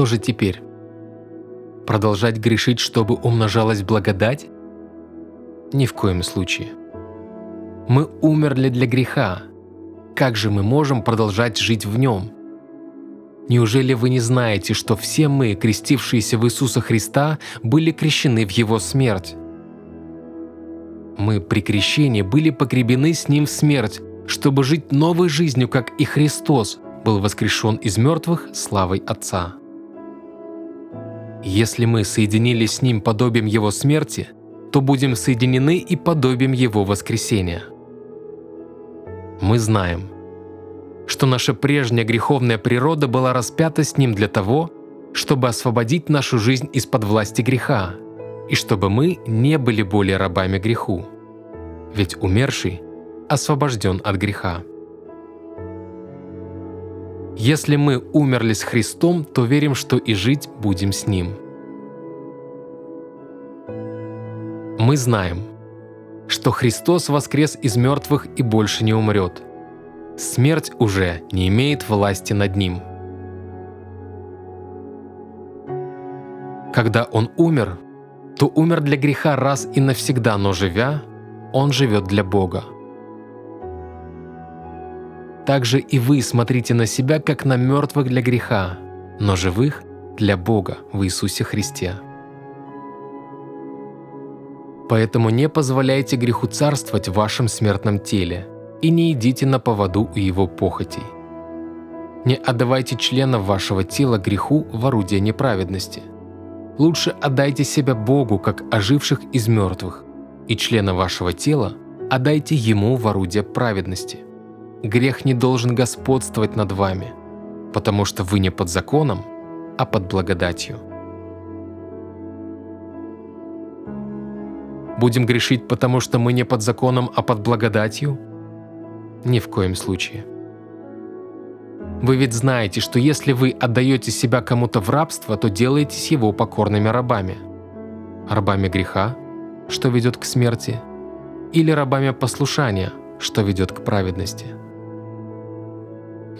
Что же теперь? Продолжать грешить, чтобы умножалась благодать? Ни в коем случае. Мы умерли для греха. Как же мы можем продолжать жить в нем? Неужели вы не знаете, что все мы, крестившиеся в Иисуса Христа, были крещены в Его смерть? Мы при крещении были погребены с Ним в смерть, чтобы жить новой жизнью, как и Христос был воскрешен из мертвых славой Отца. Если мы соединились с Ним подобием Его смерти, то будем соединены и подобием Его воскресения. Мы знаем, что наша прежняя греховная природа была распята с Ним для того, чтобы освободить нашу жизнь из-под власти греха, и чтобы мы не были более рабами греху. Ведь умерший освобожден от греха. Если мы умерли с Христом, то верим, что и жить будем с Ним. Мы знаем, что Христос воскрес из мертвых и больше не умрет. Смерть уже не имеет власти над Ним. Когда Он умер, то умер для греха раз и навсегда, но живя, Он живет для Бога также и вы смотрите на себя, как на мертвых для греха, но живых для Бога в Иисусе Христе. Поэтому не позволяйте греху царствовать в вашем смертном теле и не идите на поводу у его похотей. Не отдавайте членов вашего тела греху в орудие неправедности. Лучше отдайте себя Богу, как оживших из мертвых, и члена вашего тела отдайте Ему в орудие праведности – Грех не должен господствовать над вами, потому что вы не под законом, а под благодатью. Будем грешить, потому что мы не под законом, а под благодатью? Ни в коем случае. Вы ведь знаете, что если вы отдаете себя кому-то в рабство, то делаетесь его покорными рабами. Рабами греха, что ведет к смерти, или рабами послушания, что ведет к праведности.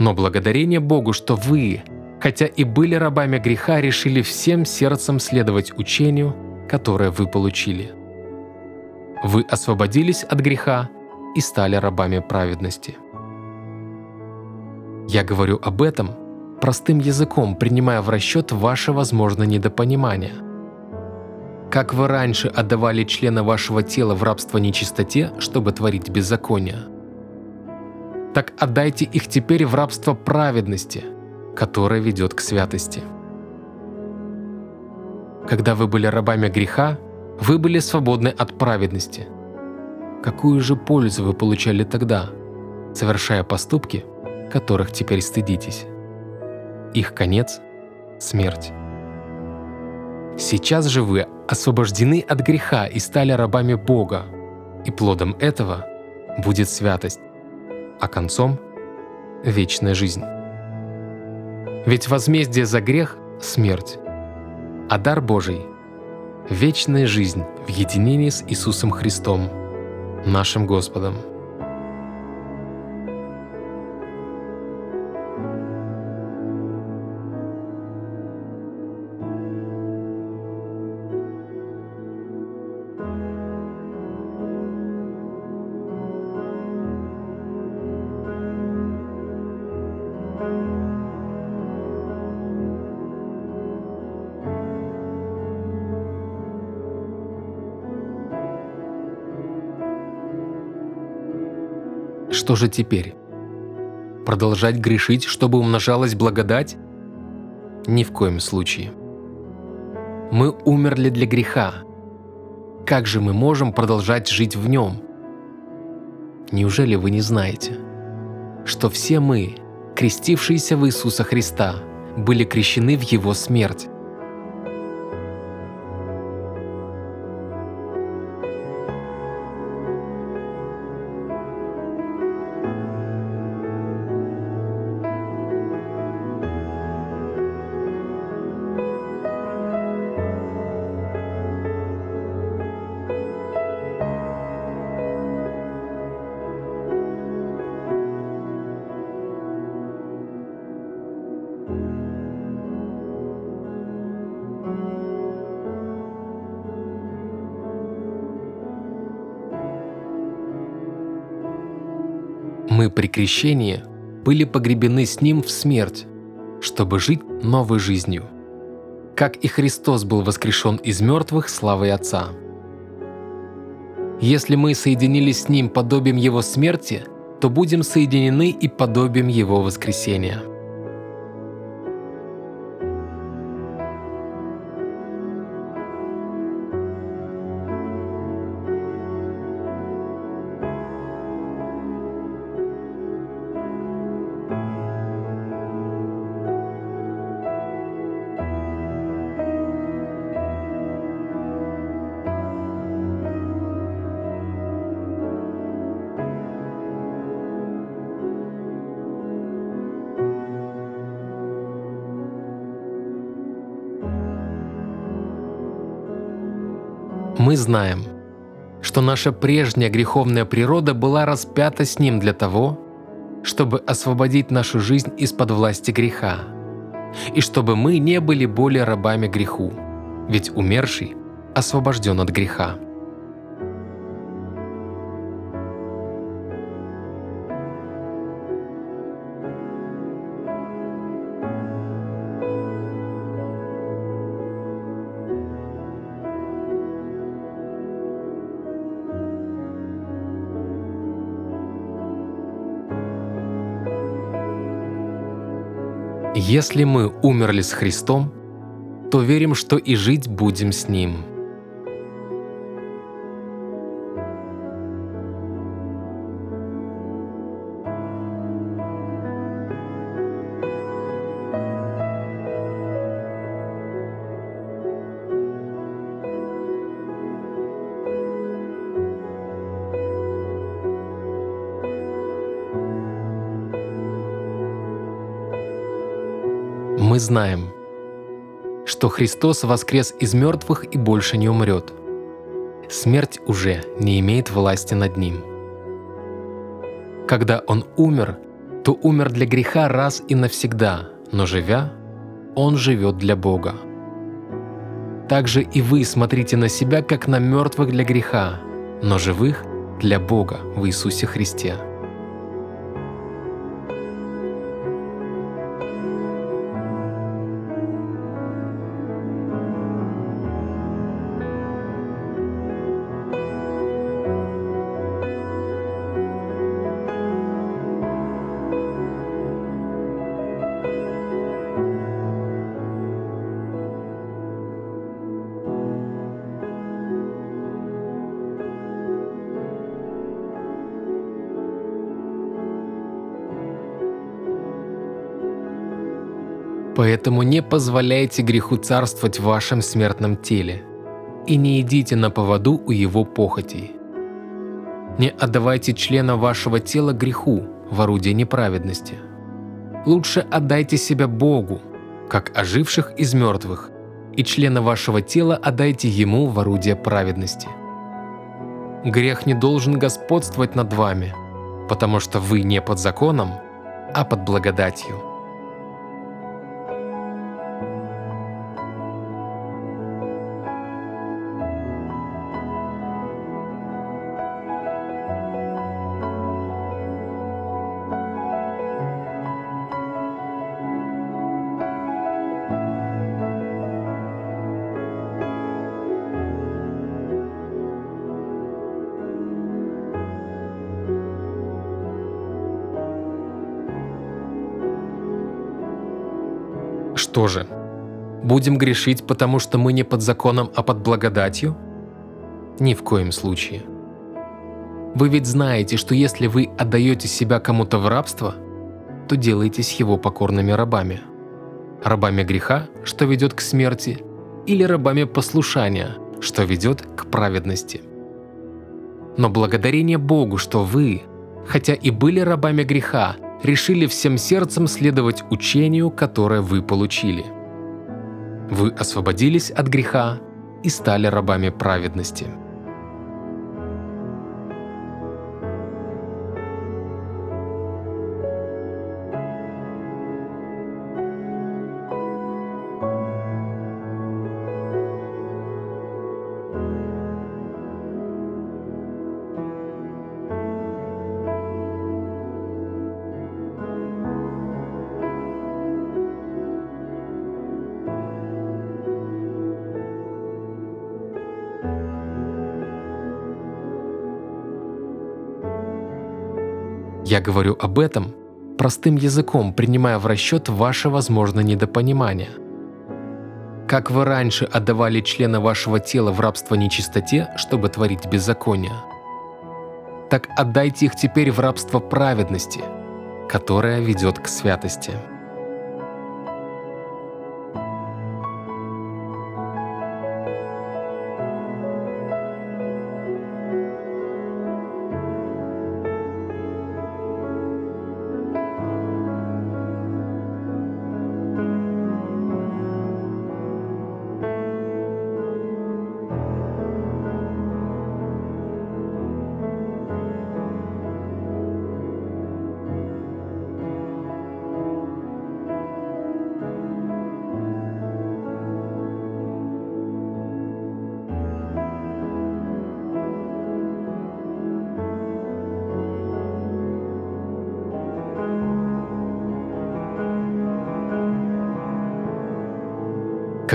Но благодарение Богу, что вы, хотя и были рабами греха, решили всем сердцем следовать учению, которое вы получили. Вы освободились от греха и стали рабами праведности. Я говорю об этом простым языком, принимая в расчет ваше возможное недопонимание. Как вы раньше отдавали члены вашего тела в рабство нечистоте, чтобы творить беззаконие – так отдайте их теперь в рабство праведности, которое ведет к святости. Когда вы были рабами греха, вы были свободны от праведности. Какую же пользу вы получали тогда, совершая поступки, которых теперь стыдитесь? Их конец – смерть. Сейчас же вы освобождены от греха и стали рабами Бога, и плодом этого будет святость, а концом — вечная жизнь. Ведь возмездие за грех — смерть, а дар Божий — вечная жизнь в единении с Иисусом Христом, нашим Господом. Что же теперь? Продолжать грешить, чтобы умножалась благодать? Ни в коем случае. Мы умерли для греха. Как же мы можем продолжать жить в нем? Неужели вы не знаете, что все мы, крестившиеся в Иисуса Христа, были крещены в Его смерть? Мы при крещении были погребены с Ним в смерть, чтобы жить новой жизнью. Как и Христос был воскрешен из мертвых славой Отца. Если мы соединились с Ним подобием Его смерти, то будем соединены и подобием Его воскресения. Мы знаем, что наша прежняя греховная природа была распята с Ним для того, чтобы освободить нашу жизнь из-под власти греха, и чтобы мы не были более рабами греху, ведь умерший освобожден от греха. Если мы умерли с Христом, то верим, что и жить будем с Ним. Знаем, что Христос воскрес из мертвых и больше не умрет. Смерть уже не имеет власти над Ним. Когда Он умер, то умер для греха раз и навсегда, но живя, Он живет для Бога. Также и вы смотрите на себя, как на мертвых для греха, но живых для Бога в Иисусе Христе. Поэтому не позволяйте греху царствовать в вашем смертном теле и не идите на поводу у его похотей. Не отдавайте члена вашего тела греху в орудие неправедности. Лучше отдайте себя Богу, как оживших из мертвых, и члена вашего тела отдайте Ему в орудие праведности. Грех не должен господствовать над вами, потому что вы не под законом, а под благодатью. Что же, будем грешить, потому что мы не под законом, а под благодатью? Ни в коем случае. Вы ведь знаете, что если вы отдаете себя кому-то в рабство, то делаетесь его покорными рабами. Рабами греха, что ведет к смерти, или рабами послушания, что ведет к праведности. Но благодарение Богу, что вы, хотя и были рабами греха, решили всем сердцем следовать учению, которое вы получили. Вы освободились от греха и стали рабами праведности. Я говорю об этом простым языком, принимая в расчет ваше возможное недопонимание. Как вы раньше отдавали члены вашего тела в рабство нечистоте, чтобы творить беззаконие, так отдайте их теперь в рабство праведности, которое ведет к святости.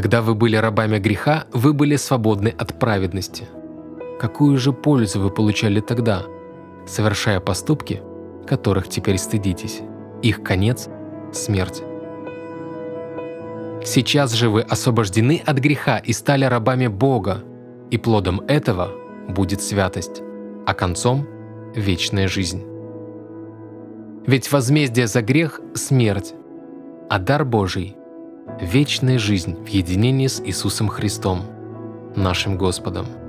Когда вы были рабами греха, вы были свободны от праведности. Какую же пользу вы получали тогда, совершая поступки, которых теперь стыдитесь? Их конец – смерть. Сейчас же вы освобождены от греха и стали рабами Бога, и плодом этого будет святость, а концом – вечная жизнь. Ведь возмездие за грех – смерть, а дар Божий вечная жизнь в единении с Иисусом Христом, нашим Господом.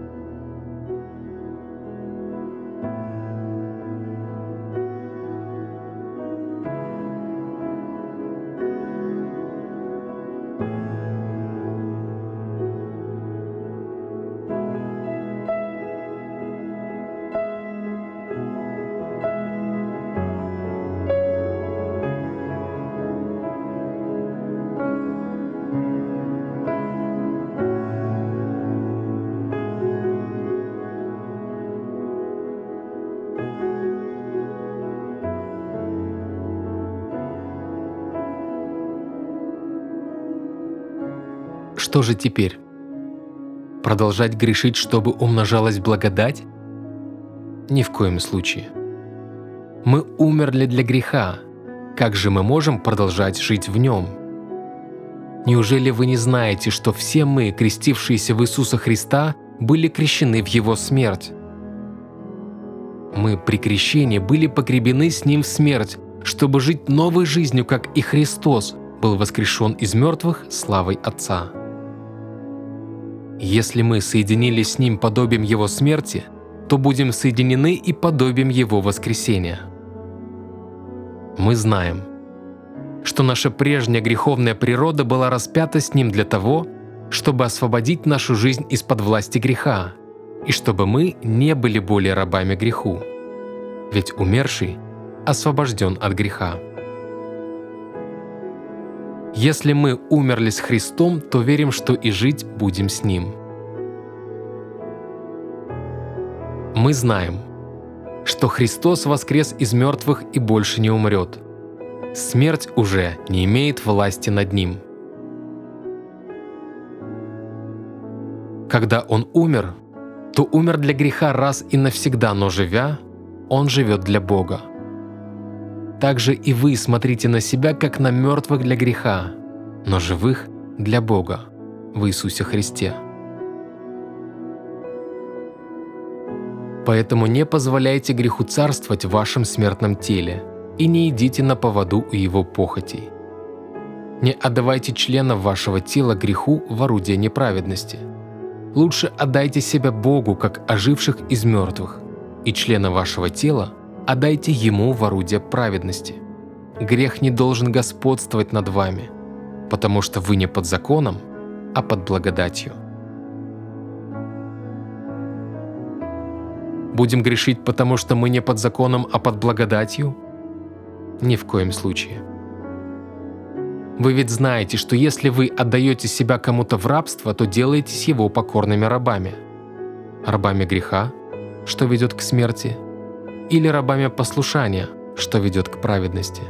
Что же теперь? Продолжать грешить, чтобы умножалась благодать? Ни в коем случае. Мы умерли для греха. Как же мы можем продолжать жить в нем? Неужели вы не знаете, что все мы, крестившиеся в Иисуса Христа, были крещены в Его смерть? Мы при крещении были погребены с Ним в смерть, чтобы жить новой жизнью, как и Христос был воскрешен из мертвых славой Отца. Если мы соединились с Ним подобием Его смерти, то будем соединены и подобием Его воскресения. Мы знаем, что наша прежняя греховная природа была распята с Ним для того, чтобы освободить нашу жизнь из-под власти греха, и чтобы мы не были более рабами греху. Ведь умерший освобожден от греха. Если мы умерли с Христом, то верим, что и жить будем с Ним. Мы знаем, что Христос воскрес из мертвых и больше не умрет. Смерть уже не имеет власти над Ним. Когда Он умер, то умер для греха раз и навсегда, но живя, Он живет для Бога. Также и вы смотрите на себя, как на мертвых для греха, но живых для Бога в Иисусе Христе. Поэтому не позволяйте греху царствовать в вашем смертном теле и не идите на поводу у его похотей. Не отдавайте членов вашего тела греху в орудие неправедности. Лучше отдайте себя Богу, как оживших из мертвых, и члена вашего тела отдайте Ему в орудие праведности. Грех не должен господствовать над вами, потому что вы не под законом, а под благодатью. Будем грешить, потому что мы не под законом, а под благодатью? Ни в коем случае. Вы ведь знаете, что если вы отдаете себя кому-то в рабство, то делаетесь его покорными рабами. Рабами греха, что ведет к смерти, или рабами послушания, что ведет к праведности.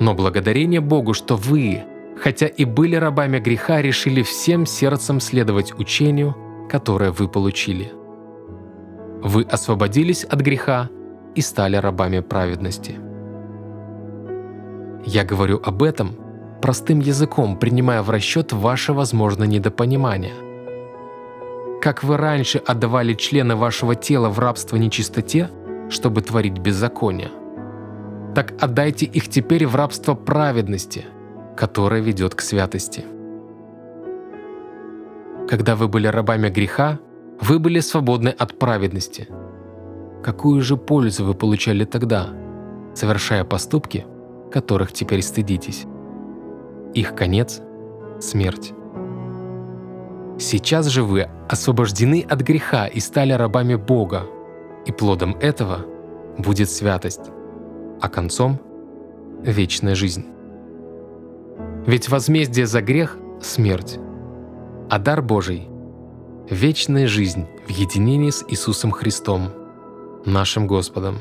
Но благодарение Богу, что вы, хотя и были рабами греха, решили всем сердцем следовать учению, которое вы получили. Вы освободились от греха и стали рабами праведности. Я говорю об этом простым языком, принимая в расчет ваше возможное недопонимание. Как вы раньше отдавали члены вашего тела в рабство нечистоте, чтобы творить беззаконие, так отдайте их теперь в рабство праведности, которое ведет к святости. Когда вы были рабами греха, вы были свободны от праведности. Какую же пользу вы получали тогда, совершая поступки, которых теперь стыдитесь? Их конец – смерть. Сейчас же вы освобождены от греха и стали рабами Бога, и плодом этого будет святость, а концом – вечная жизнь. Ведь возмездие за грех – смерть, а дар Божий – вечная жизнь в единении с Иисусом Христом, нашим Господом.